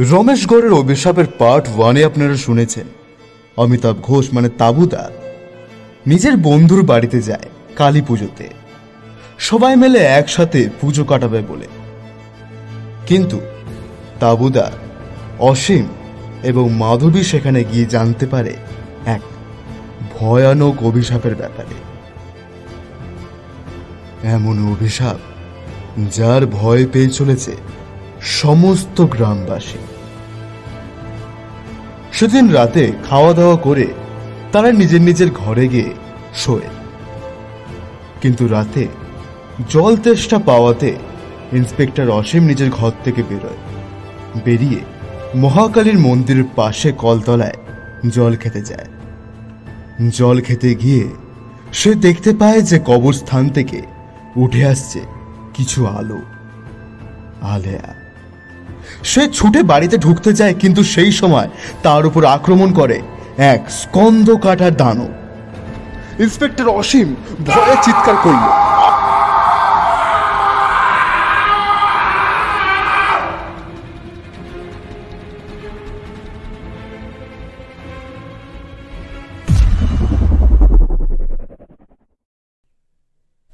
রমেশগড়ের অভিশাপের পার্ট ওয়ানে আপনারা শুনেছেন। অমিতাভ ঘোষ মানে তাবুদা। নিজের বন্ধুর বাড়িতে যায় কালী পুজোতে। সবাই মিলে একসাথে পুজো কাটাবে বলে। কিন্তু তাবুদা, অসীম এবং মাধবী সেখানে গিয়ে জানতে পারে এক ভয়ানক অভিশাপের ব্যাপারে। এমন অভিশাপ যার ভয় পেয়ে চলেছে সমস্ত গ্রামবাসী। সেদিন রাতে খাওয়া দাওয়া করে তারা নিজের নিজের ঘরে গিয়ে শোয়। কিন্তু রাতে জল তেষ্টা পাওয়াতে ইন্সপেক্টর অসীম নিজের ঘর থেকে বেরোয়। বেরিয়ে মহাকালীর মন্দিরের পাশে কলতলায় জল খেতে যায়। জল খেতে গিয়ে সে দেখতে পায় যে কবরস্থান থেকে উঠে আসছে কিছু আলো, আলেয়া। সে ছুটে বাড়িতে ঢুকতে যায়, কিন্তু সেই সময় তার উপর আক্রমণ করে এক স্কন্দ কাটার দানব। ইন্সপেক্টর অসীম ভয়ে চিৎকার করল।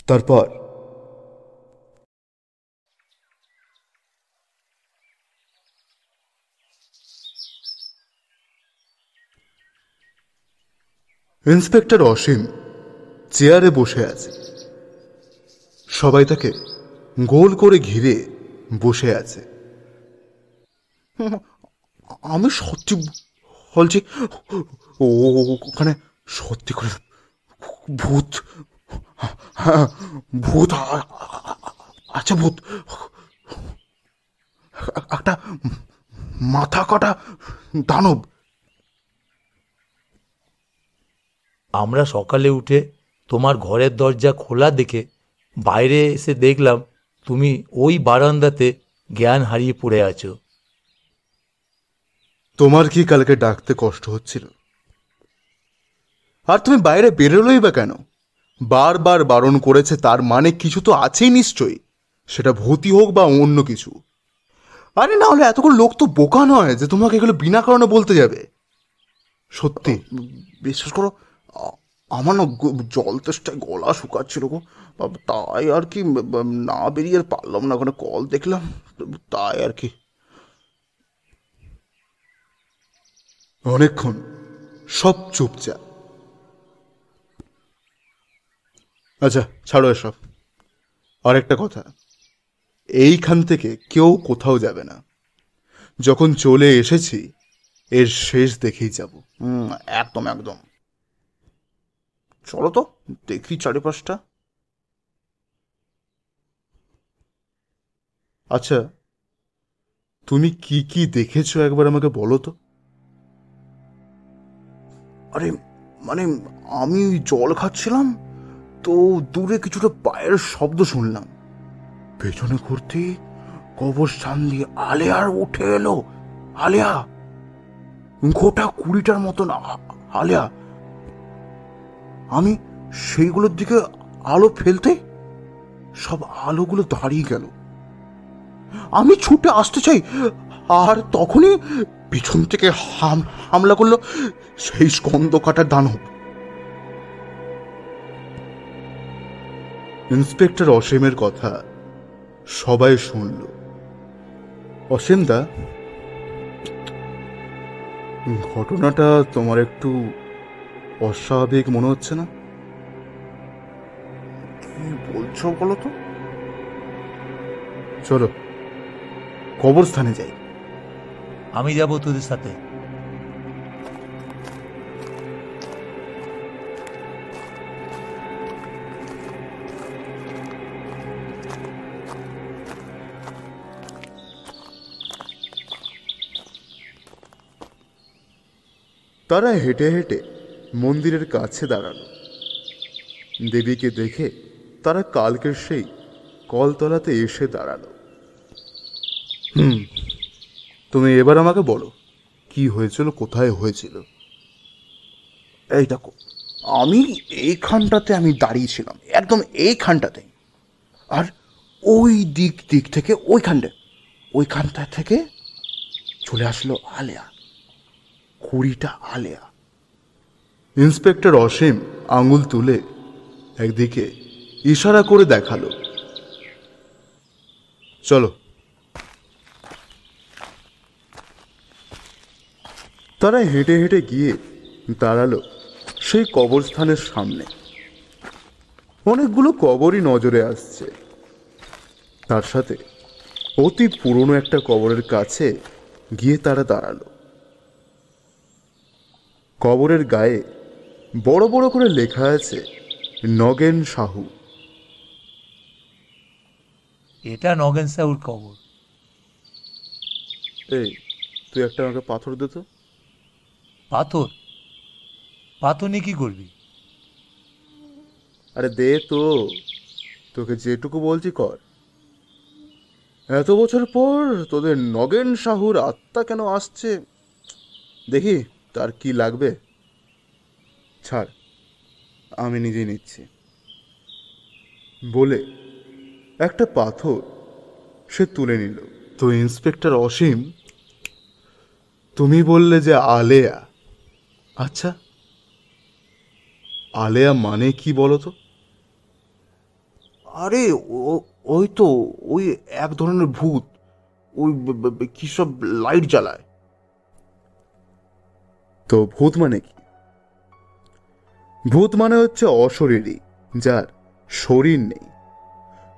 তারপর ইন্সপেক্টর অসীম চেয়ারে বসে আছে। সবাই তাকে গোল করে ঘিরে বসে আছে। আমি সত্যি বলছি ও ওখানে সত্যি করে ভূত হ্যাঁ, ভূত আচ্ছা ভূত। একটা মাথা কাটা দানব আমরা সকালে উঠে তোমার ঘরের দরজা খোলা দেখে বাইরে এসে দেখলাম তুমি ওই বারান্দাতে জ্ঞান হারিয়ে পড়ে আছো। তোমার কি কালকে ডাকতে কষ্ট হচ্ছিল? আর তুমি বাইরে বেরোলোই বা কেন? বারবার বারণ করেছে তার মানে কিছু তো আছেই নিশ্চয়ই। সেটা ভূতি হোক বা অন্য কিছু। আরে না হলে এতগুলো লোক তো বোকা নয় যে তোমাকে এগুলো বিনা কারণে বলতে যাবে। সত্যি, বিশ্বাস করো আমার না জল তেষ্টায় গলা শুকাচ্ছিল গো। তাই আর কি না বেরিয়ে পারলাম না ওখানে কল দেখলাম, তাই আর কি। অনেকক্ষণ সব চুপচাপ। আচ্ছা ছাড়ো এসব। আরেকটা কথা। এইখান থেকে কেউ কোথাও যাবে না। যখন চলে এসেছি, এর শেষ দেখেই যাব। হুম একদম একদম। চলো তো, দেখি চারিপাশটা। আচ্ছা তুমি কি কি দেখেছ একবার আমাকে বলো তো? আরে মানে আমি জল খাচ্ছিলাম, তো দূরে কিছুটা পায়ের শব্দ শুনলাম। পেছনে ঘুরতে কবরস্থান দিয়ে আলেয়ার উঠে এলো। আলেয়া, গোটা কুড়িটার মতন আলেয়া আমি সেইগুলোর দিকে আলো ফেলতে সব আলোগুলো দাঁড়িয়ে গেল। আমি ছুটে আসতে চাই, আর তখনই পিছন থেকে হাম, হামলা করল সেই স্কন্দ কাটার দানব। ইন্সপেক্টর অসীমের কথা সবাই শুনল। অসীম দা ঘটনাটা তোমার একটু অস্বাভাবিক মনে হচ্ছে না? কি বলছো বলো তো? চলো কবরস্থানে যাই। আমি যাব তোদের সাথে। তারা হেঁটে হেঁটে মন্দিরের কাছে দাঁড়াল। দেবীকে দেখে তারা কালকের সেই কলতলাতে এসে দাঁড়াল। হুম, তুমি এবার আমাকে বলো, কি হয়েছিল, কোথায় হয়েছিল? এই দেখো, আমি এইখানটাতে আমি দাঁড়িয়েছিলাম, একদম এইখানটাতে। আর ওই দিক দিক থেকে ওইখানটা ওইখানটা থেকে চলে আসলো আলেয়া, কুড়িটা আলেয়া। ইন্সপেক্টর অসীম আঙুল তুলে একদিকে ইশারা করে দেখাল। চলো। তারা হেঁটে হেঁটে গিয়ে দাঁড়াল সেই কবরস্থানের সামনে। অনেকগুলো কবরই নজরে আসছে। তার সাথে অতি পুরনো একটা কবরের কাছে গিয়ে তারা দাঁড়াল। কবরের গায়ে বড় বড় করে লেখা আছে নগেন সাহু। এটা নগেন সাহুর কবর এই তুই একটা আমাকে পাথর দে তো। পাথর? পাথর নিয়ে কি করবি? আরে দে তো তোকে যেটুকু বলছি কর। এত বছর পর তোদের নগেন সাহুর আত্মা কেন আসছে দেখি তার কি লাগবে। ছাড় আমি নিজেই নিচ্ছি। বলে একটা পাথর সে তুলে নিল। তো ইন্সপেক্টর অসীম? তুমি বললে যে আলেয়া। আচ্ছা। আলেয়া মানে কি বলো তো? আরে ও- ওই তো ওই এক ধরনের ভূত। ওই কি সব লাইট জ্বালায়। তো ভূত মানে কি? ভূত মানে হচ্ছে অশরীরী, যার শরীর নেই।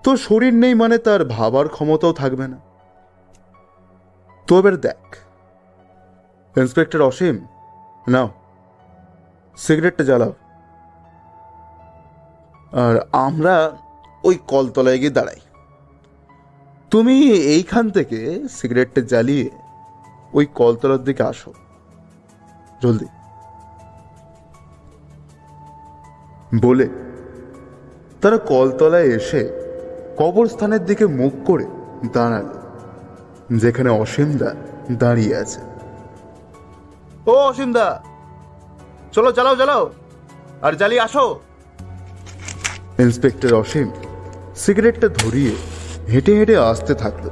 তো শরীর নেই মানে তার ভাবার ক্ষমতাও থাকবে না। তো এবার দেখ। ইন্সপেক্টর অসীম, নাও, সিগারেটটা জ্বালাও। আর আমরা ওই কলতলায় গিয়ে দাঁড়াই। তুমি এইখান থেকে সিগারেটটা জ্বালিয়ে ওই কলতলার দিকে আসো। জলদি। বলে তারা কলতলায় এসে কবরস্থানের দিকে মুখ করে দাঁড়াল যেখানে অসীমদা দাঁড়িয়ে আছে। ও অসীমদা চলো জ্বালাও জ্বালাও আর জ্বালিয়ে আসো। ইন্সপেক্টর অসীম সিগারেটটা ধরিয়ে হেঁটে হেঁটে আসতে থাকল।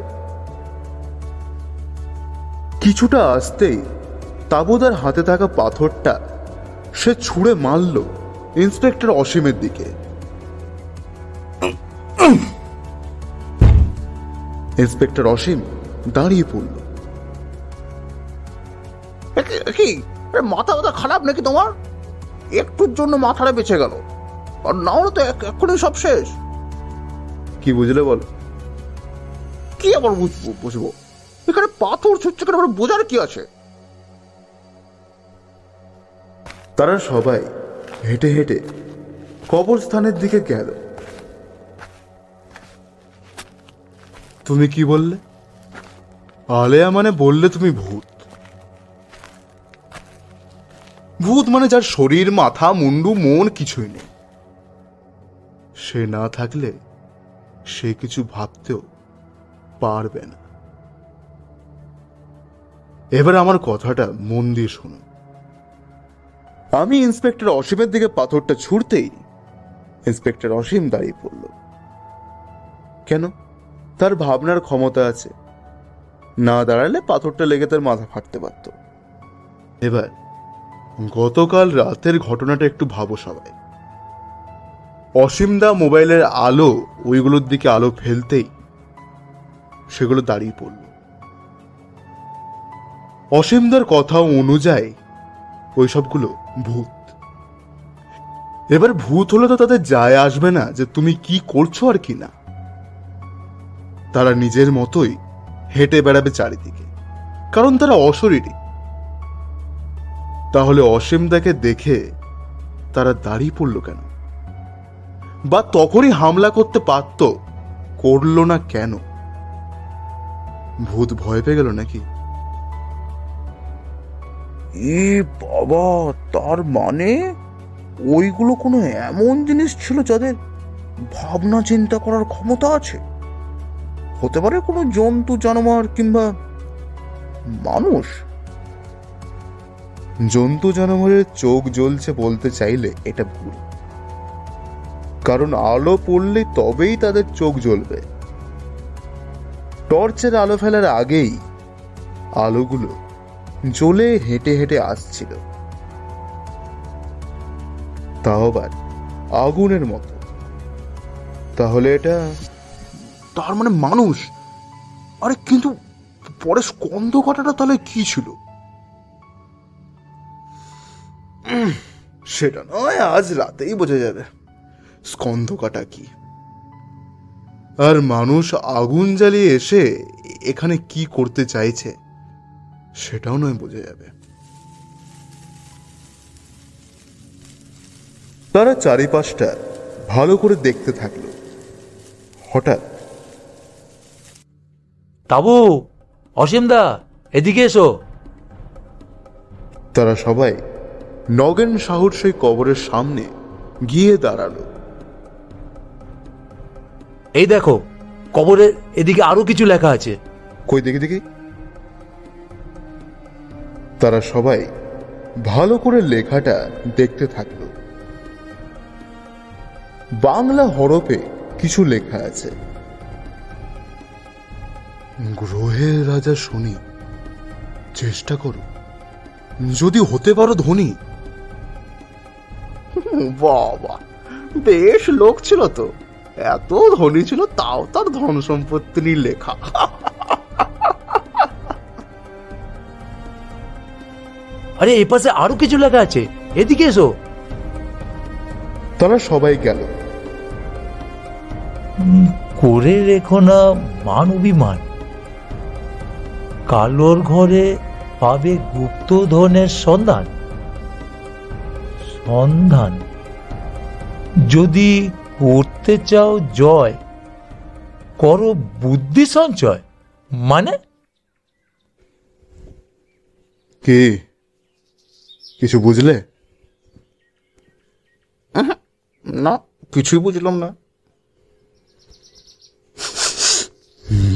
কিছুটা আসতেই তাবুদার হাতে থাকা পাথরটা সে ছুঁড়ে মারল। ইন্সপেক্টর অসীমের দিকে। ইন্সপেক্টর অসীম দাঁড়িয়ে পড়ল। কি- মাথা মাথা খারাপ নাকি তোমার? একটুর জন্য মাথাটা বেঁচে গেল। আর না হলে তো এক- এক্ষুনি সব শেষ। কি বুঝলে বল? কি আবার বুঝব বুঝব? এখানে পাথর ছুটছে কেন? বোঝার কি আছে? তারা সবাই হেঁটে হেঁটে কবরস্থানের দিকে গেল। তুমি কি বললে? আলেয়া মানে বললে তুমি ভূত। ভূত মানে যার শরীর, মাথা, মুন্ডু, মন কিছুই নেই। সে না থাকলে সে কিছু ভাবতেও পারবে না। এবার আমার কথাটা মন দিয়ে শুনুন আমি ইন্সপেক্টর অসীমের দিকে পাথরটা ছুড়তেই ইন্সপেক্টর অসীম দাঁড়িয়ে পড়ল। কেন? তার ভাবনার ক্ষমতা আছে। না দাঁড়ালে পাথরটা লেগে তার মাথা ফাটতে পারত। এবার গতকাল রাতের ঘটনাটা একটু ভাবো সবাই। অসীমদা মোবাইলের আলো ওইগুলোর দিকে আলো ফেলতেই সেগুলো দাঁড়িয়ে পড়ল। অসীমদার কথা অনুযায়ী ওই সবগুলো ভূত। এবার ভূত হলে তো তাদের যায় আসবে না যে তুমি কি করছ আর কি না। তারা নিজের মতোই হেঁটে বেড়াবে চারিদিকে, কারণ তারা অশরীরী। তাহলে অসীমদাকে দেখে তারা দাঁড়িয়ে পড়ল কেন? বা তখনই হামলা করতে পারত, করল না কেন? ভূত ভয় পেয়ে গেল নাকি? এ বাবা, তার মানে? ওইগুলো কোনো এমন জিনিস ছিল যাদের ভাবনা চিন্তা করার ক্ষমতা আছে? হতে পারে কোনো জন্তু, জানোয়ার কিংবা মানুষ? জন্তু, জানোয়ারের চোখ জ্বলছে বলতে চাইলে এটা ভুল। কারণ আলো পড়লে তবেই তাদের চোখ জ্বলবে। টর্চের আলো ফেলার আগেই আলোগুলো জ্বলে হেঁটে হেঁটে আসছিল। তাও আবার আগুনের মতো। তাহলে এটা তার মানে মানুষ? আরে কিন্তু পরে স্কন্ধ কাটাটা তাহলে কি ছিল? সেটা নয় আজ রাতেই বোঝা যাবে। স্কন্ধ কাটা কি? আর মানুষ আগুন জ্বালিয়ে এসে এখানে কি করতে চাইছে? সেটাও নয় বোঝা যাবে। তারা চারিপাশটা ভালো করে দেখতে থাকল। হঠাৎ তাবু অসীমদা এদিকে এসো। তারা সবাই নগেন শাহুর সেই কবরের সামনে গিয়ে দাঁড়াল। এই দেখো কবরের এদিকে আরও কিছু লেখা আছে। কই দেখি দেখি? তারা সবাই ভালো করে লেখাটা দেখতে থাকল। বাংলা হরফে কিছু লেখা আছে। গ্রহের রাজা শনি চেষ্টা করো। যদি হতে পারো ধনী। বাবা বেশ লোক ছিল তো। এত ধনী ছিল তাও তার ধন সম্পত্তি নিয়ে লেখা। আরে এ পাশে আরও কিছু লেখা আছে। এদিকে এসো। তারা সবাই গেল। করে রেখো না মান অভিমান। কালোর ঘরে পাবে গুপ্ত ধনের সন্ধান। সন্ধান। যদি করতে চাও জয় করো বুদ্ধি সঞ্চয়। মানে? কি? কিছু বুঝলে? না কিছুই বুঝলাম না।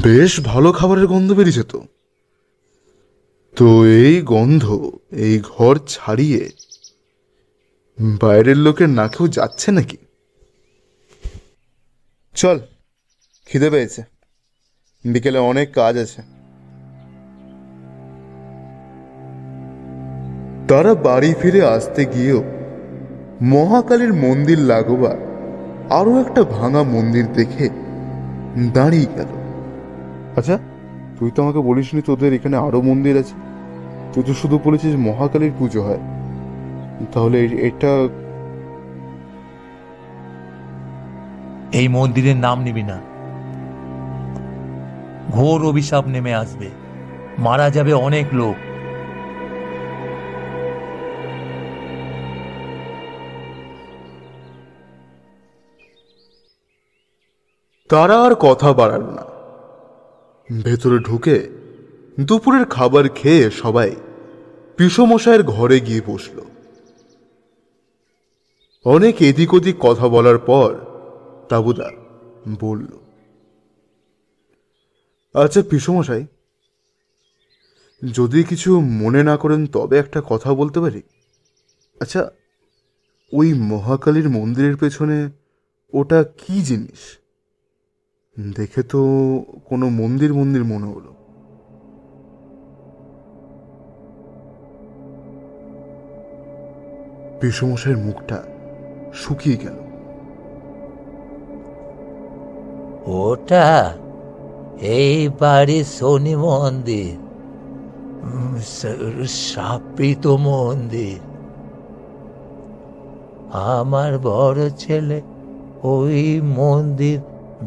বেশ ভালো খাবারের গন্ধ বেরিয়েছে তো। তো এই গন্ধ এই ঘর ছাড়িয়ে বাইরের লোকের নাকেও যাচ্ছে নাকি? চল খিদে পেয়েছে। বিকেলে অনেক কাজ আছে। তারা বাড়ি ফিরে আসতে গিয়েও মহাকালীর মন্দির লাগোবা আরও একটা ভাঙা মন্দির দেখে দাঁড়িয়ে গেল। আচ্ছা তুই তো আমাকে বলিসনি তোদের এখানে আরও মন্দির আছে। তুই তো শুধু বলেছিস মহাকালীর পুজো হয়। তাহলে এটা এই মন্দিরের নাম নিবি না। ঘোর অভিশাপ নেমে আসবে। মারা যাবে অনেক লোক। তারা আর কথা বাড়াল না। ভেতরে ঢুকে দুপুরের খাবার খেয়ে সবাই পিসমশায়ের ঘরে গিয়ে বসল। অনেক এদিক ওদিক কথা বলার পর তাবুদা বলল আচ্ছা পিসমশাই, যদি কিছু মনে না করেন তবে একটা কথা বলতে পারি? আচ্ছা ওই মহাকালীর মন্দিরের পেছনে ওটা কি জিনিস? দেখে তো কোনো মন্দির মন্দির মনে হলো। বিষমশাইয়ের মুখটা শুকিয়ে গেল। ওটা এই বাড়ির শনি মন্দির সাপিত মন্দির। আমার বড় ছেলে ওই মন্দির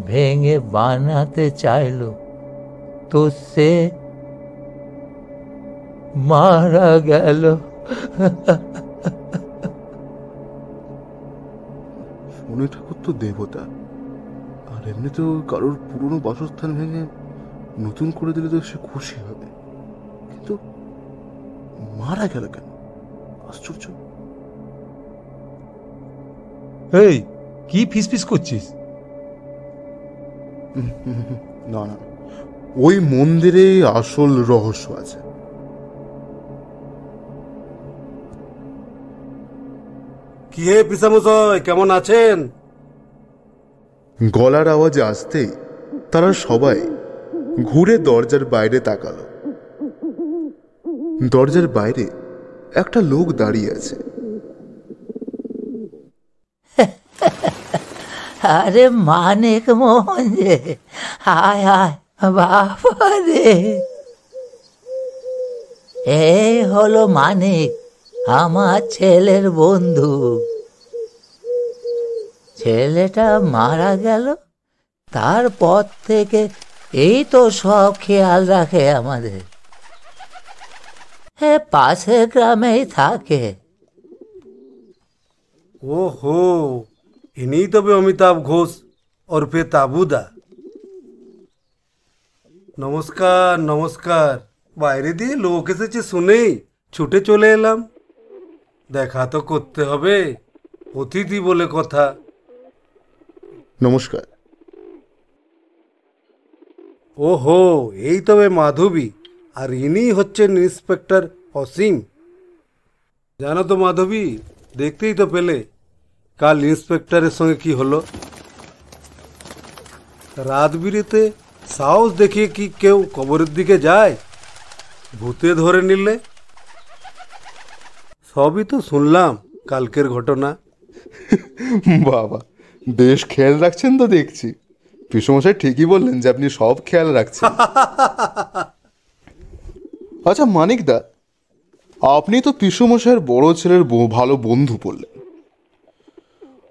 ভেঙে বানাতে চাইলো। তো সে মারা গেল। শনি ঠাকুর তো দেবতা। আর এমনিতেও কারোর পুরনো বাসস্থান ভেঙে নতুন করে দিলে তো সে খুশি হবে। কিন্তু মারা গেল কেন? আশ্চর্য। এই কি ফিসফিস করছিস? না না। ওই মন্দিরে আসল রহস্য আছে। কি হে পিসামশাই কেমন আছেন? গলার আওয়াজ আসতেই তারা সবাই ঘুরে দরজার বাইরে তাকালো। দরজার বাইরে একটা লোক দাঁড়িয়ে আছে। আরে মানিক মোহন যে হায় হায় বাবা রে এই হলো মানিক, আমার ছেলের বন্ধু। ছেলেটা মারা গেল, তারপর থেকে এই তো সব খেয়াল রাখে আমাদের। হ্যাঁ পাশের গ্রামেই থাকে। ও হো ইনি তবে অমিতাভ ঘোষ ওরফে তাবুদা নমস্কার নমস্কার বাইরে দিয়ে লোক এসেছে শুনেই ছুটে চলে এলাম দেখা তো করতে হবে অতিথি বলে কথা নমস্কার ও হো এই তবে মাধবী আর ইনি হচ্ছেন ইন্সপেক্টর অসীম জানো তো মাধবী দেখতেই তো পেলে কাল ইন্সপেক্টরের সঙ্গে কি হলো? রাত সাহস দেখিয়ে কি কেউ কবরের দিকে যায়? ভূতে ধরে নিলে? সবই তো শুনলাম কালকের ঘটনা। বাবা, বেশ খেয়াল রাখছেন তো দেখছি। পিসমশাই ঠিকই বললেন যে আপনি সব খেয়াল রাখছেন। আচ্ছা মানিকদা, আপনি তো পিসমশাইয়ের বড় ছেলের ভালো বন্ধু বললেন।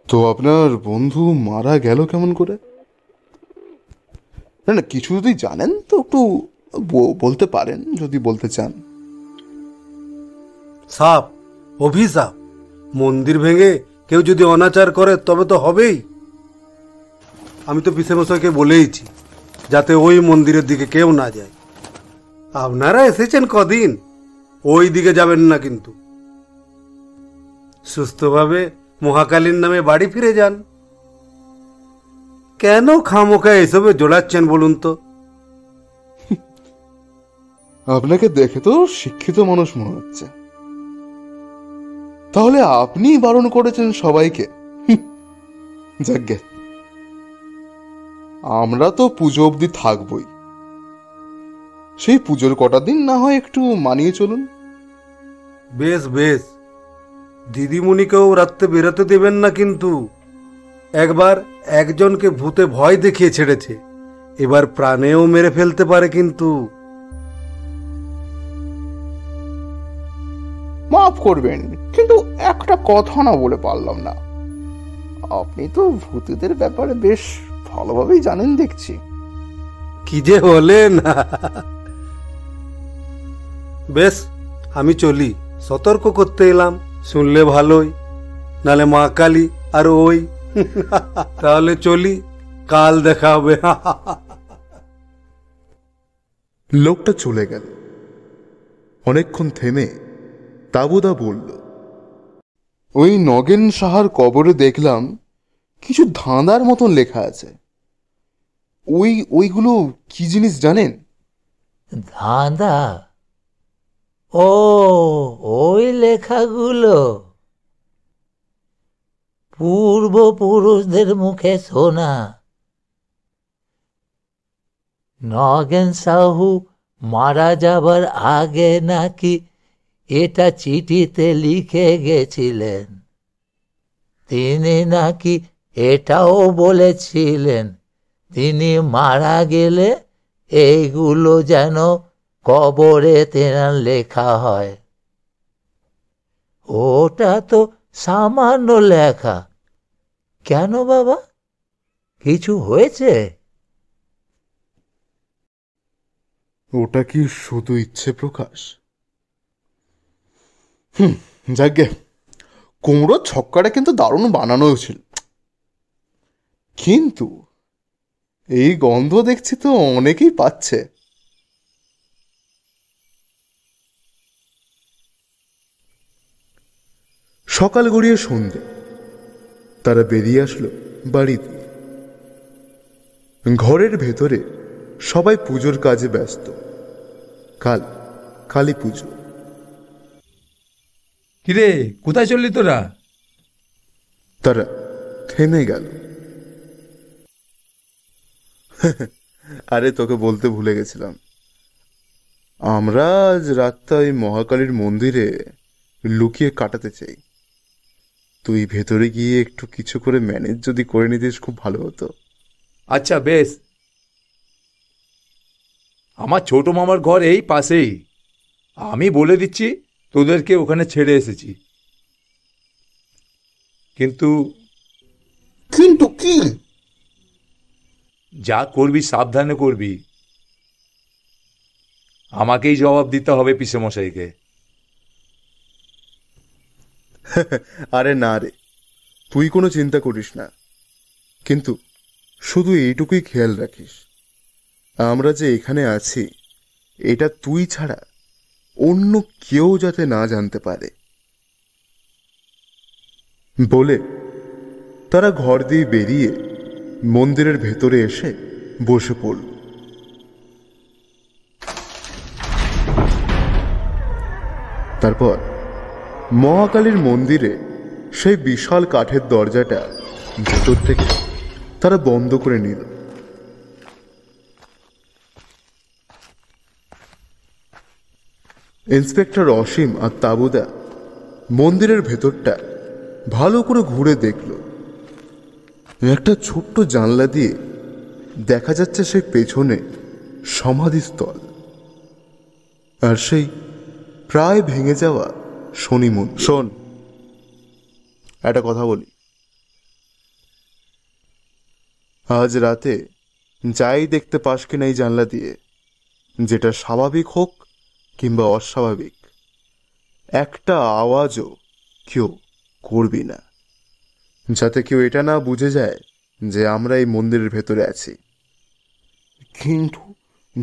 তো আপনার বন্ধু মারা গেল কেমন করে? না না, কিছু যদি জানেন তো একটু বলতে পারেন, যদি বলতে চান। সাপ, অভিশাপ, মন্দির ভেঙে কেউ যদি অনাচার করে, তবে তো হবেই। আমি তো পিসেমশাইকে বলেইছি, যাতে ওই মন্দিরের দিকে কেউ না যায়। আপনারা এসেছেন কদিন? ওই দিকে যাবেন না কিন্তু। সুস্থভাবে মহাকালীর নামে বাড়ি ফিরে যান। কেন খামোকা এসবে জোড়াচ্ছেন বলুন তো? আপনাকে দেখে তো শিক্ষিত মানুষ মনে হচ্ছে। তাহলে আপনি বারণ করেছেন সবাইকে? যাজ্ঞে আমরা তো পুজো অবধি থাকবই। সেই পুজোর কটা দিন না হয় একটু মানিয়ে চলুন। বেশ বেশ। দিদিমণিকেও রাত্রে বেরোতে দেবেন না কিন্তু। একবার একজনকে ভূতে ভয় দেখিয়ে ছেড়েছে। এবার প্রাণেও মেরে ফেলতে পারে কিন্তু। মাফ করবেন কিন্তু একটা কথা না বলে পারলাম না। আপনি তো ভূতেদের ব্যাপারে বেশ ভালোভাবেই জানেন দেখছি। কি যে হলেন। বেশ আমি চলি সতর্ক করতে এলাম। শুনলে ভালোই নালে মা কালী আর ওই। তাহলে চলি কাল দেখা হবে। লোকটা চলে গেল। অনেকক্ষণ থেমে তাবুদা বলল ওই নগেন সাহার কবরে দেখলাম কিছু ধাঁধার মতন লেখা আছে। ওই ওইগুলো কি জিনিস জানেন? ধাঁধা? ও, ওই লেখাগুলো পূর্বপুরুষদের মুখে শোনা। নগেন সাহু মারা যাবার আগে নাকি এটা চিঠিতে লিখে গেছিলেন। তিনি নাকি এটাও বলেছিলেন, তিনি মারা গেলে এইগুলো যেন কবরে তেনার লেখা হয়। ওটা তো সামান্য লেখা। কেন বাবা? কিছু হয়েছে? ওটা কি শুধু ইচ্ছে প্রকাশ? হুম যাকে কুমড়োর ছক্কাটা কিন্তু দারুণ বানানো ছিল। কিন্তু এই গন্ধ দেখছি তো অনেকেই পাচ্ছে। সকাল গড়িয়ে সন্ধে। তারা বেরিয়ে আসলো বাড়িতে। ঘরের ভেতরে সবাই পুজোর কাজে ব্যস্ত। কাল কালী পুজো। কিরে কোথায় চললি তোরা? তারা থেমে গেল। আরে তোকে বলতে ভুলে গেছিলাম। আমরা আজ রাতটা ওই মহাকালীর মন্দিরে লুকিয়ে কাটাতে চাই। তুই ভেতরে গিয়ে একটু কিছু করে ম্যানেজ যদি করে নিতিস খুব ভালো হতো। আচ্ছা বেশ। আমার ছোট মামার ঘর এই পাশেই। আমি বলে দিচ্ছি তোদেরকে ওখানে ছেড়ে এসেছি। কিন্তু কিন্তু কি? যা করবি সাবধানে করবি। আমাকেই জবাব দিতে হবে পিসেমশাইকে। আরে না রে, তুই কোনো চিন্তা করিস না। কিন্তু শুধু এইটুকুই খেয়াল রাখিস, আমরা যে এখানে আছি, এটা তুই ছাড়া অন্য কেউ যাতে না জানতে পারে। বলে তারা ঘর দিয়ে বেরিয়ে মন্দিরের ভেতরে এসে বসে পড়ল। তারপর মহাকালীর মন্দিরে সেই বিশাল কাঠের দরজাটা ভেতর থেকে তারা বন্ধ করে নিল। ইন্সপেক্টর অসীম আর তাবুদা মন্দিরের ভেতরটা ভালো করে ঘুরে দেখল। একটা ছোট্ট জানলা দিয়ে দেখা যাচ্ছে সেই পেছনে সমাধিস্থল। আর সেই প্রায় ভেঙে যাওয়া শনি মন্দির শোন। একটা কথা বলি। আজ রাতে যাই দেখতে পাস কিনা এই জানলা দিয়ে যেটা স্বাভাবিক হোক কিংবা অস্বাভাবিক একটা আওয়াজও কেউ করবি না। যাতে কেউ এটা না বুঝে যায় যে আমরা এই মন্দিরের ভেতরে আছি। কিন্তু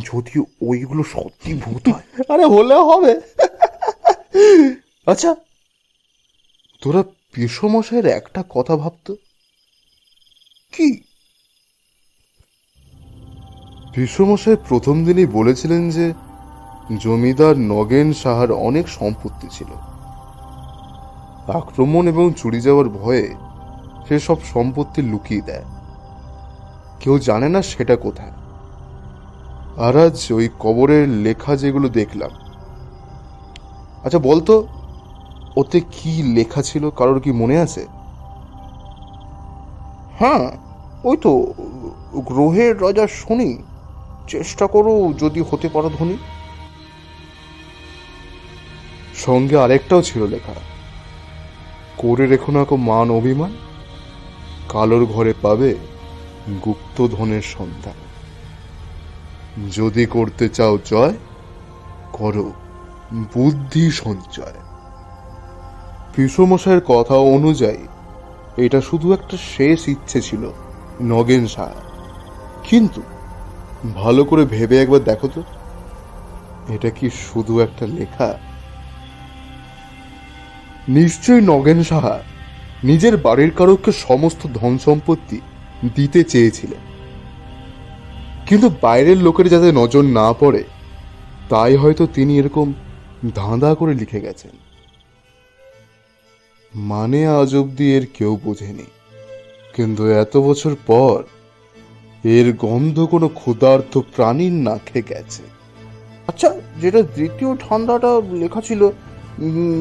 যদি ওইগুলো সত্যি ভূত হয় আরে হলে হবে। আচ্ছা। তোরা পিসমশাইয়ের একটা কথা ভাবতো? কি? পিসমশাই প্রথম দিনই বলেছিলেন যে জমিদার নগেন সাহার অনেক সম্পত্তি ছিল। আক্রমণ এবং চুরি যাওয়ার ভয়ে সে সব সম্পত্তি লুকিয়ে দেয়। কেউ জানে না সেটা কোথায়। আর আজ ওই কবরের লেখা যেগুলো দেখলাম। আচ্ছা বলতো? ওতে কি লেখা ছিল? কারোর কি মনে আছে? হ্যাঁ ওই তো, গ্রহের রাজা শুনি। চেষ্টা করো যদি হতে পারো ধনী। সঙ্গে আরেকটাও ছিল লেখা। করে রেখো না মান অভিমান। কালোর ঘরে পাবে গুপ্ত ধনের সন্ধান যদি করতে চাও জয়, করো বুদ্ধি সঞ্চয়। পিসমশাইয়ের কথা অনুযায়ী, এটা শুধু একটা শেষ ইচ্ছে ছিল, নগেন শাহ কিন্তু ভালো করে ভেবে একবার দেখো তো, এটা কি শুধু একটা লেখা? নিশ্চয়ই নগেন সাহা নিজের বাড়ির কারোকে সমস্ত ধন সম্পত্তি দিতে চেয়েছিলেন। কিন্তু বাইরের লোকের যাতে নজর না পড়ে, তাই হয়তো তিনি এরকম ধাঁধা করে লিখে গেছেন। মানে আজ অব্দি এর কেউ বোঝেনি। কিন্তু এত বছর পর এর গন্ধ কোনো ক্ষুধার্ত প্রাণীর নাকে গেছে। আচ্ছা যেটা দ্বিতীয় ঠান্ডাটা লেখা ছিল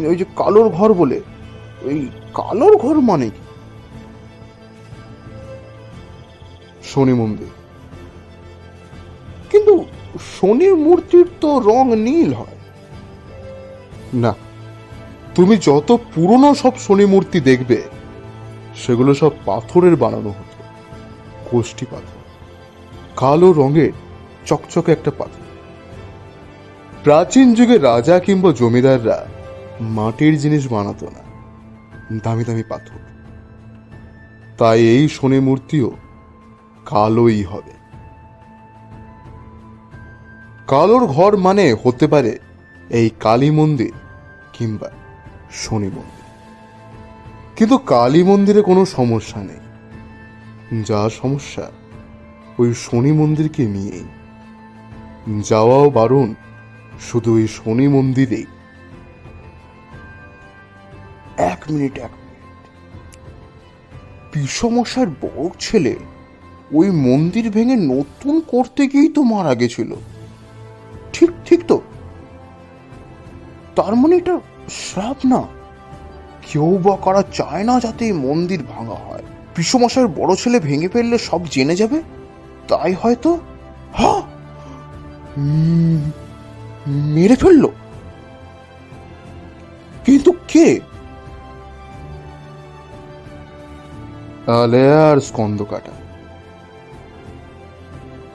ওই যে কালোর ঘর বলে। ওই কালোর ঘর মানে কি? শনি মন্দির। কিন্তু শনির মূর্তির তো রং নীল হয়। না তুমি যত পুরনো সব শনি মূর্তি দেখবে, সেগুলো সব পাথরের বানানো হতো কোষ্টি পাথর, কালো রঙের চকচকে একটা পাথর। প্রাচীন যুগে রাজা কিংবা জমিদাররা মাটির জিনিস বানাতো না, দামি দামি পাথর। তাই এই শনি মূর্তিও কালোই হবে। কালোর ঘর মানে হতে পারে এই কালী মন্দির কিংবা শনি মন্দির কিন্তু কালী মন্দিরে কোনো সমস্যা নেই। যা সমস্যা, ওই শনি মন্দিরকে নিয়েই। যাওয়াও বারণ, শুধু ওই শনি মন্দিরেই। এক মিনিট এক মিনিট। বিষমশার বড় ছেলে ওই মন্দির ভেঙে নতুন করতে গিয়েই তো মারা গেছিল। ঠিক ঠিক তো। তার মানে এটা শ্রাপ না কেউ বা করা চায় না যাতে এই মন্দির ভাঙা হয়। বিশ্বমশাইয়ের বড় ছেলে ভেঙে ফেললে সব জেনে যাবে? তাই হয়তো? হা! উম, মেরে ফেলল? কিন্তু কে? আলেয়ার স্কন্দ কাটা।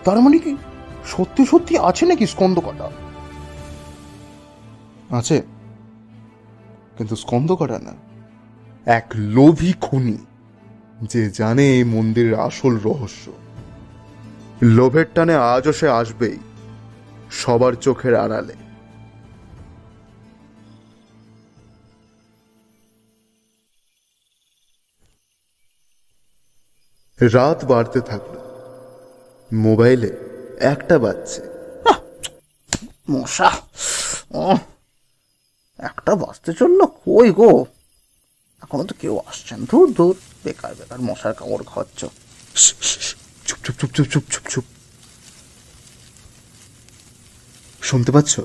তার মানে কি সত্যি সত্যি আছে নাকি স্কন্দ কাটা? আছে। কিন্তু স্কন্দ কাটা না। এক লোভী খুনি যে জানে এই মন্দিরের আসল রহস্য। লোভের টানে আজও সে আসবেই সবার চোখের আড়ালে। রাত বাড়তে থাকল। মোবাইলে একটা বাজছে। মশা। উহ, একটা বাঁচতে চলল কই গো? এখনও তো কেউ আসছেন। দূর দূর বেকার বেকার মশার কামড় খাওয়াচ্ছ। চুপ চুপ চুপ চুপ চুপ চুপ চুপ। শুনতে পাচ্ছ?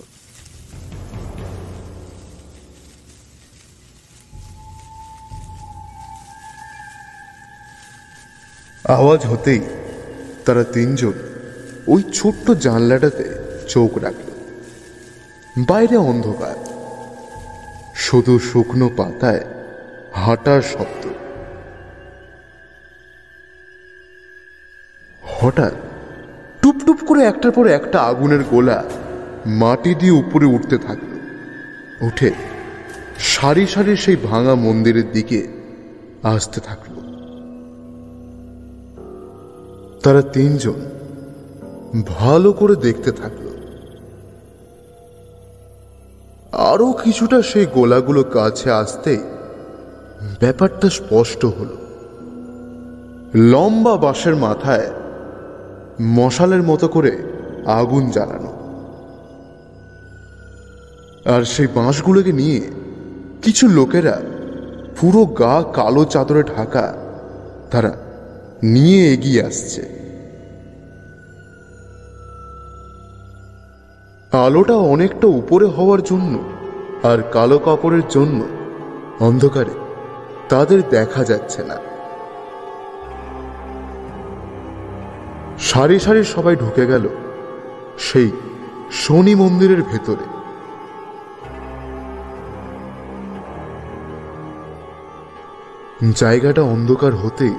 আওয়াজ হতেই তারা তিনজন ওই ছোট্ট জানলাটাতে চোখ রাখল। বাইরে অন্ধকার। শুধু শুকনো পাতায় হাঁটার শব্দ। হঠাৎ টুপটুপ করে একটার পর একটা আগুনের গোলা মাটি দিয়ে উপরে উঠতে থাকল। উঠে সারি সারি সেই ভাঙা মন্দিরের দিকে আসতে থাকল। তারা তিনজন ভালো করে দেখতে থাকল। আরও কিছুটা সেই গোলাগুলো কাছে আসতে ব্যাপারটা স্পষ্ট হল। লম্বা বাঁশের মাথায় মশালের মতো করে আগুন জ্বালানো। আর সেই বাঁশগুলোকে নিয়ে কিছু লোকেরা পুরো গা কালো চাদরে ঢাকা তারা নিয়ে এগিয়ে আসছে। আলোটা অনেকটা উপরে হওয়ার জন্য আর কালো কাপড়ের জন্য অন্ধকারে তাদের দেখা যাচ্ছে না। সারি সারি সবাই ঢুকে গেল সেই শনি মন্দিরের ভেতরে। জায়গাটা অন্ধকার হতেই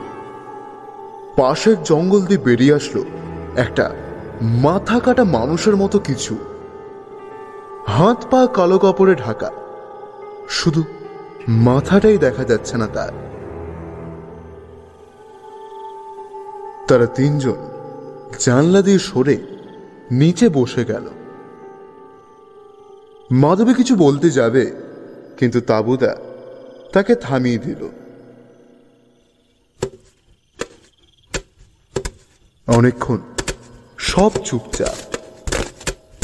পাশের জঙ্গল দিয়ে বেরিয়ে আসলো একটা মাথা কাটা মানুষের মতো কিছু। হাত পা কালো কাপড়ে ঢাকা। শুধু মাথাটাই দেখা যাচ্ছে না তার। তারা তিনজন জানলা দিয়ে সরে নিচে বসে গেল। মাধবী কিছু বলতে যাবে, কিন্তু তাবুদা তাকে থামিয়ে দিল। অনেকক্ষণ সব চুপচাপ।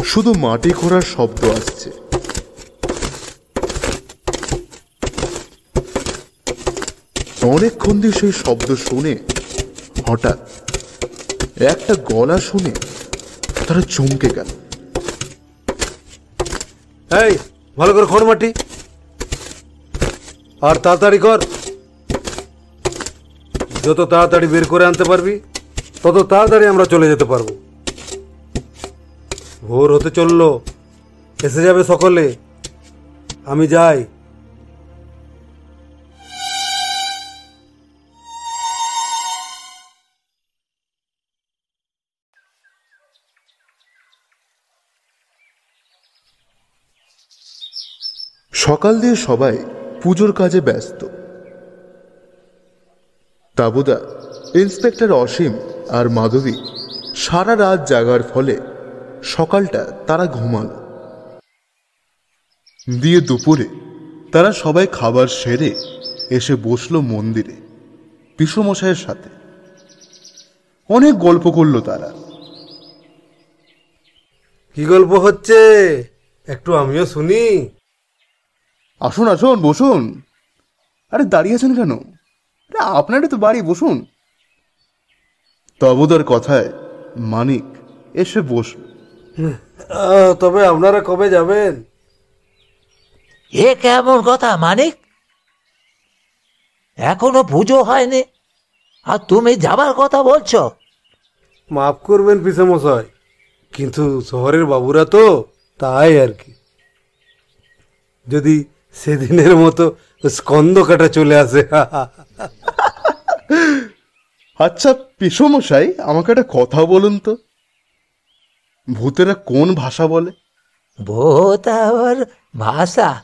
শুধু মাটি খোঁড়ার শব্দ আসছে। অনেকক্ষণ দিয়ে সেই শব্দ শুনে হঠাৎ একটা গলা শুনে তারা চমকে গেল। এই, ভালো করে খড় মাটি। আর তাড়াতাড়ি কর। যত তাড়াতাড়ি বের করে আনতে পারবি, তত তাড়াতাড়ি আমরা চলে যেতে পারব। ভোর হতে চলল। এসে যাবে সকলে। আমি যাই। সকাল দিয়ে সবাই পুজোর কাজে ব্যস্ত। তাবুদা, ইন্সপেক্টর অসীম আর মাধবী সারা রাত জাগার ফলে সকালটা তারা ঘুমালো। দিয়ে দুপুরে তারা সবাই খাবার সেরে এসে বসল মন্দিরে বিশ্বমশাইয়ের সাথে। অনেক গল্প করল তারা। কি গল্প হচ্ছে? একটু আমিও শুনি। আসুন আসুন বসুন। আরে দাঁড়িয়ে আছেন কেন? আরে আপনারই তো বাড়ি বসুন। তবুদার কথায় মানিক এসে বসল। তবে আপনারা কবে যাবেন? এ কেমন কথা মানিক? এখনও পুজো হয়নি। আর তুমি যাবার কথা বলছো? মাফ করবেন পিসেমশাই কিন্তু শহরের বাবুরা তো তাই আর কি। যদি সেদিনের মতো স্কন্দ কাটা চলে আসে। আচ্ছা পিসমশাই আমাকে একটা কথা বলুন তো। ভূতেরা কোন ভাষা বলে? ভূত আবার ভাষা।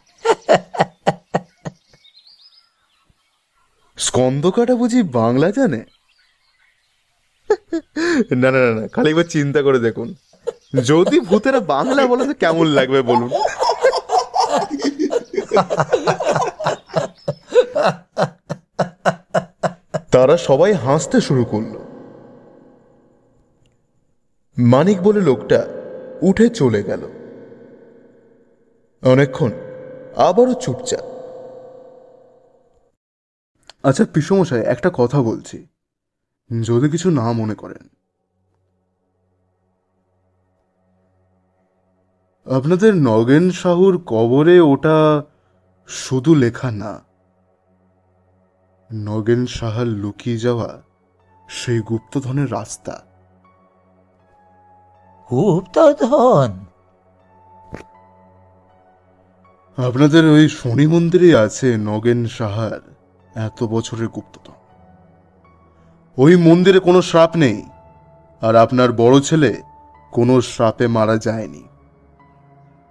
স্কন্দকাটা বুঝি বাংলা জানে? না না না না খালি একবার চিন্তা করে দেখুন। যদি ভূতেরা বাংলা বলে তো কেমন লাগবে বলুন? তারা সবাই হাসতে শুরু করল। মানিক বলে লোকটা উঠে চলে গেল। অনেকক্ষণ আবারও চুপচাপ। আচ্ছা পিসমশাই, একটা কথা বলছি। যদি কিছু না মনে করেন। আপনাদের নগেন সাহুর কবরে ওটা শুধু লেখা না। নগেন সাহার লুকিয়ে যাওয়া সেই গুপ্তধনের রাস্তা। গুপ্তধন আপনাদের ওই শনি মন্দিরে আছে নগেন সাহার, এত বছরের গুপ্তধন। ওই মন্দিরে কোনো শ্রাপ নেই, আর আপনার বড় ছেলে কোনো শ্রাপে মারা যায়নি।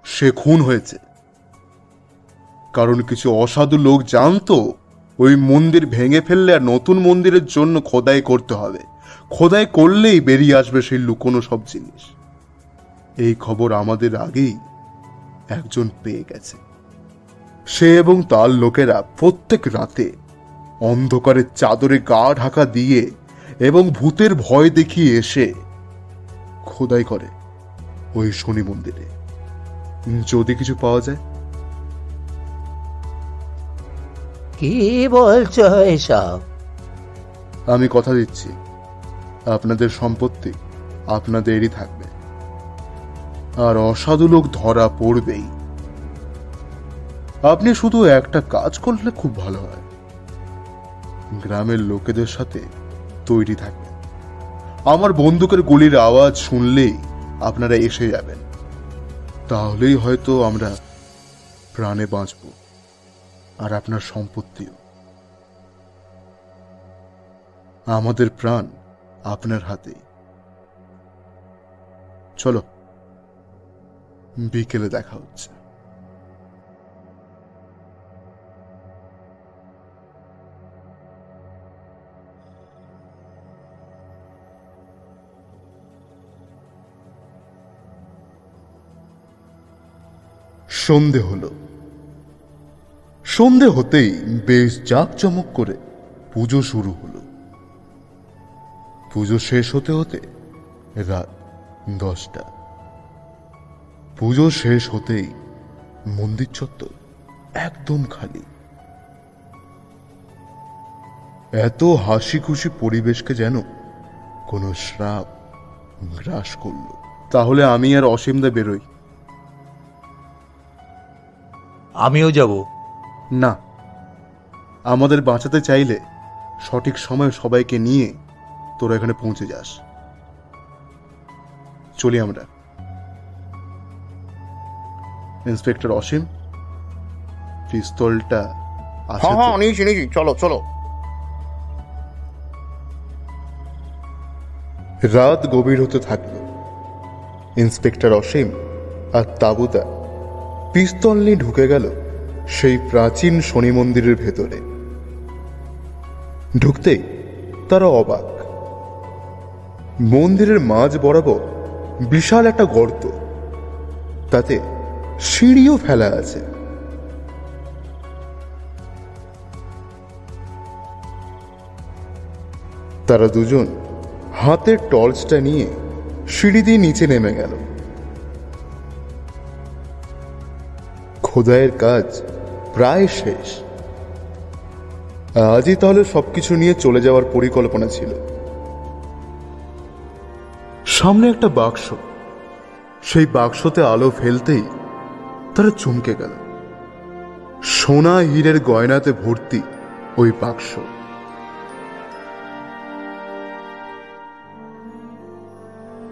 সে খুন হয়েছে। কারণ কিছু অসাধু লোক জানতো, ওই মন্দির ভেঙে ফেললে আর নতুন মন্দিরের জন্য খোদাই করতে হবে। খোদাই করলেই বেরিয়ে আসবে সেই লুকোনো সব জিনিস। এই খবর আমাদের আগেই একজন পেয়ে গেছে। সে এবং তার লোকেরা প্রত্যেক রাতে অন্ধকারের চাদরে গা ঢাকা দিয়ে এবং ভূতের ভয় দেখিয়ে এসে খোদাই করে ওই শনি মন্দিরে। যদি কিছু পাওয়া যায়। কি বলছো এসব? আমি কথা দিচ্ছি। আপনাদের সম্পত্তি আপনাদেরই থাকবে। আর অসাধু লোক ধরা পড়বেই। আপনি শুধু একটা কাজ করলে খুব ভালো হয়। গ্রামের লোকেদের সাথে তৈরি থাকবেন। আমার বন্দুকের গুলির আওয়াজ শুনলেই আপনারা এসে যাবেন। তাহলেই হয়তো আমরা প্রাণে বাঁচব আর আপনার সম্পত্তিও। আমাদের প্রাণ আপনার হাতে। চলো। বিকেলে দেখা হচ্ছে। সন্ধে হলো। সন্ধে হতেই বেশ জাঁকজমক করে পুজো শুরু হলো। পুজো শেষ হতে হতে রাত দশটা। পুজো শেষ হতেই মন্দির চত্বর একদম খালি। এত হাসি খুশি পরিবেশকে যেন কোনো শ্রাপ গ্রাস করল। তাহলে আমি আর অসীমদা বেরোই? আমিও যাব। না। আমাদের বাঁচাতে চাইলে সঠিক সময় সবাইকে নিয়ে তোরা এখানে পৌঁছে যাস। চলি আমরা। ইন্সপেক্টর অসীম পিস্তলটা আছে হ্যাঁ হ্যাঁ নিয়েছি নিয়েছি চলো চলো। রাত গভীর হতে থাকল। ইন্সপেক্টর অসীম আর তাবুদা পিস্তল নিয়ে ঢুকে গেল সেই প্রাচীন শনি মন্দিরের ভেতরে। ঢুকতেই তারা অবাক। মন্দিরের মাঝ বরাবর বিশাল একটা গর্ত। তাতে সিঁড়িও ফেলা আছে। তারা দুজন হাতের টর্চটা নিয়ে সিঁড়ি দিয়ে নিচে নেমে গেল। খোদাইয়ের কাজ প্রায় শেষ। আজই তাহলে সবকিছু নিয়ে চলে যাওয়ার পরিকল্পনা ছিল। সামনে একটা বাক্স। সেই বাক্সতে আলো ফেলতেই তারা চমকে গেল। সোনা হীরের গয়নাতে ভর্তি ওই বাক্স।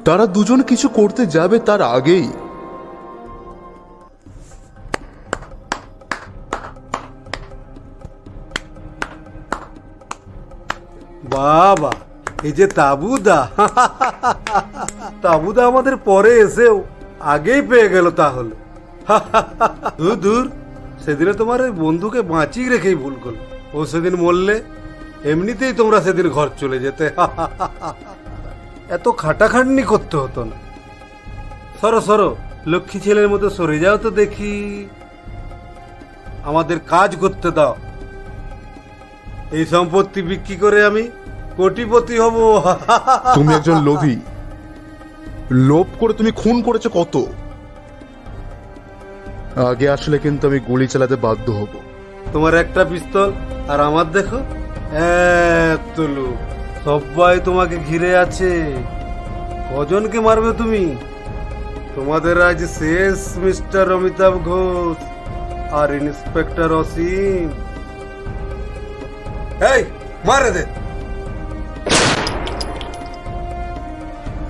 তারা দুজন কিছু করতে যাবে তার আগেই। বাবা, এই যে তাবুদা। তাবুদা আমাদের পরে এসেও আগেই পেয়ে গেল তাহলে। দূর দূর সেদিনে তোমার ওই বন্ধুকে বাঁচিয়ে রেখেই ভুল করল। ও সেদিন মরলে, এমনিতেই তোমরা সেদিন ঘর চলে যেতে। এত খাটাখাটনি করতে হতো না। সরো সরো, লক্ষ্মী ছেলের মতো সরে যাও তো দেখি। আমাদের কাজ করতে দাও। এই সম্পত্তি বিক্রি করে আমি কোটিপতি হব। তুমি একজন লোভী। লোভ করে তুমি খুন করেছ কত? আগে আসলে কিন্তু আমি গুলি চালাতে বাধ্য হব। তোমার একটা পিস্তল আর আমার দেখো এত লোক। সবাই তোমাকে ঘিরে আছে। কজনকে মারবে তুমি? তোমাদের আজ শেষ মিস্টার অমিতাভ ঘোষ আর ইন্সপেক্টর অসীম। এই মারে দে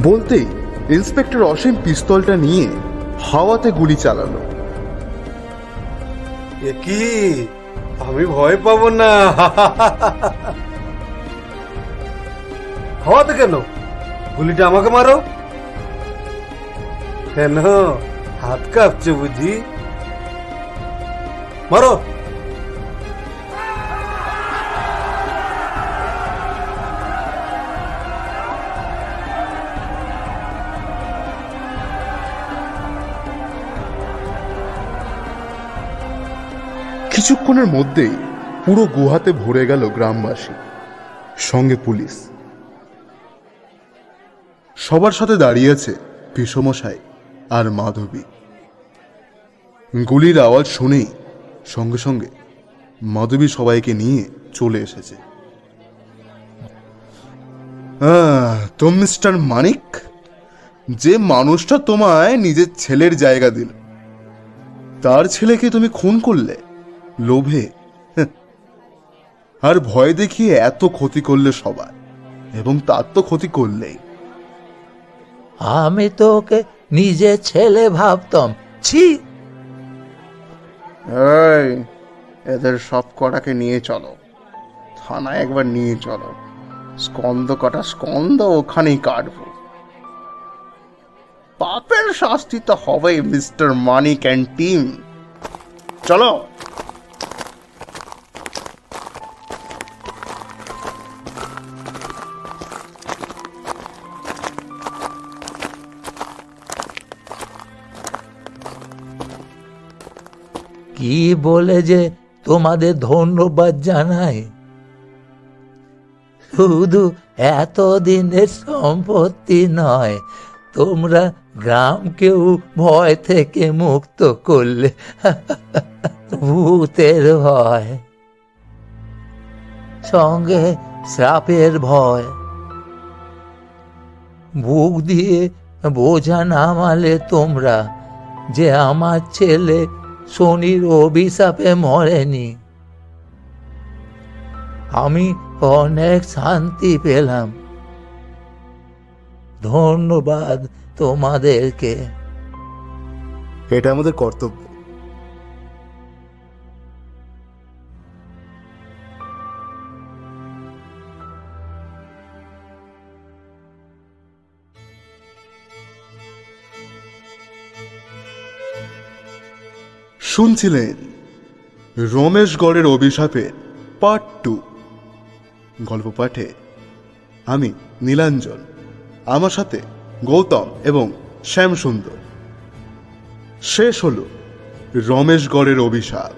বলতেই ইন্সপেক্টর অসীম পিস্তলটা নিয়ে হাওয়াতে গুলি চালালো। এ কি? আমি ভয় পাবো না। হওয়াতে কেন? গুলিটা আমাকে মারো। কেন? হাত কাঁপছে বুঝি। মারো। কিছুক্ষণের মধ্যেই পুরো গুহাতে ভরে গেল গ্রামবাসী, সঙ্গে পুলিশ। সবার সাথে দাঁড়িয়েছে পিসমশাই আর মাধবী। গুলির আওয়াজ শুনেই সঙ্গে সঙ্গে মাধবী সবাইকে নিয়ে চলে এসেছে। তো মিস্টার মানিক, যে মানুষটা তোমায় নিজের ছেলের জায়গা দিল, তার ছেলেকে তুমি খুন করলে? লোভে। আর ভয় দেখিয়ে এত ক্ষতি করলে সবার এবং তার তো ক্ষতি করলেই। আমি তো ওকে নিজের ছেলে ভাবতাম। ছি! এই এদের সব কটাকে নিয়ে চলো। থানায় একবার নিয়ে চলো। স্কন্দ কটা স্কন্দ ওখানেই কাটবো। পাপের শাস্তি তো হবেই মিস্টার মানিক অ্যান্ড টিম। চলো। কি বলে যে তোমাদের ধন্যবাদ জানাই? শুধু এতদিনের সম্পত্তি নয়, তোমরা গ্রামকেও ভয় থেকে মুক্ত করলে। ভূতের ভয়, সঙ্গে শ্রাপের ভয়। বুক দিয়ে বোঝা নামালে তোমরা যে আমার ছেলে শনির অভিশাপে মরেনি। আমি অনেক শান্তি পেলাম। ধন্যবাদ তোমাদেরকে। এটা আমাদের কর্তব্য। শুনছিলেন রমেশগড়ের অভিশাপে পার্ট টু গল্প পাঠে আমি নীলাঞ্জন, আমার সাথে গৌতম এবং শ্যামসুন্দর। শেষ হল রমেশগড়ের অভিশাপ।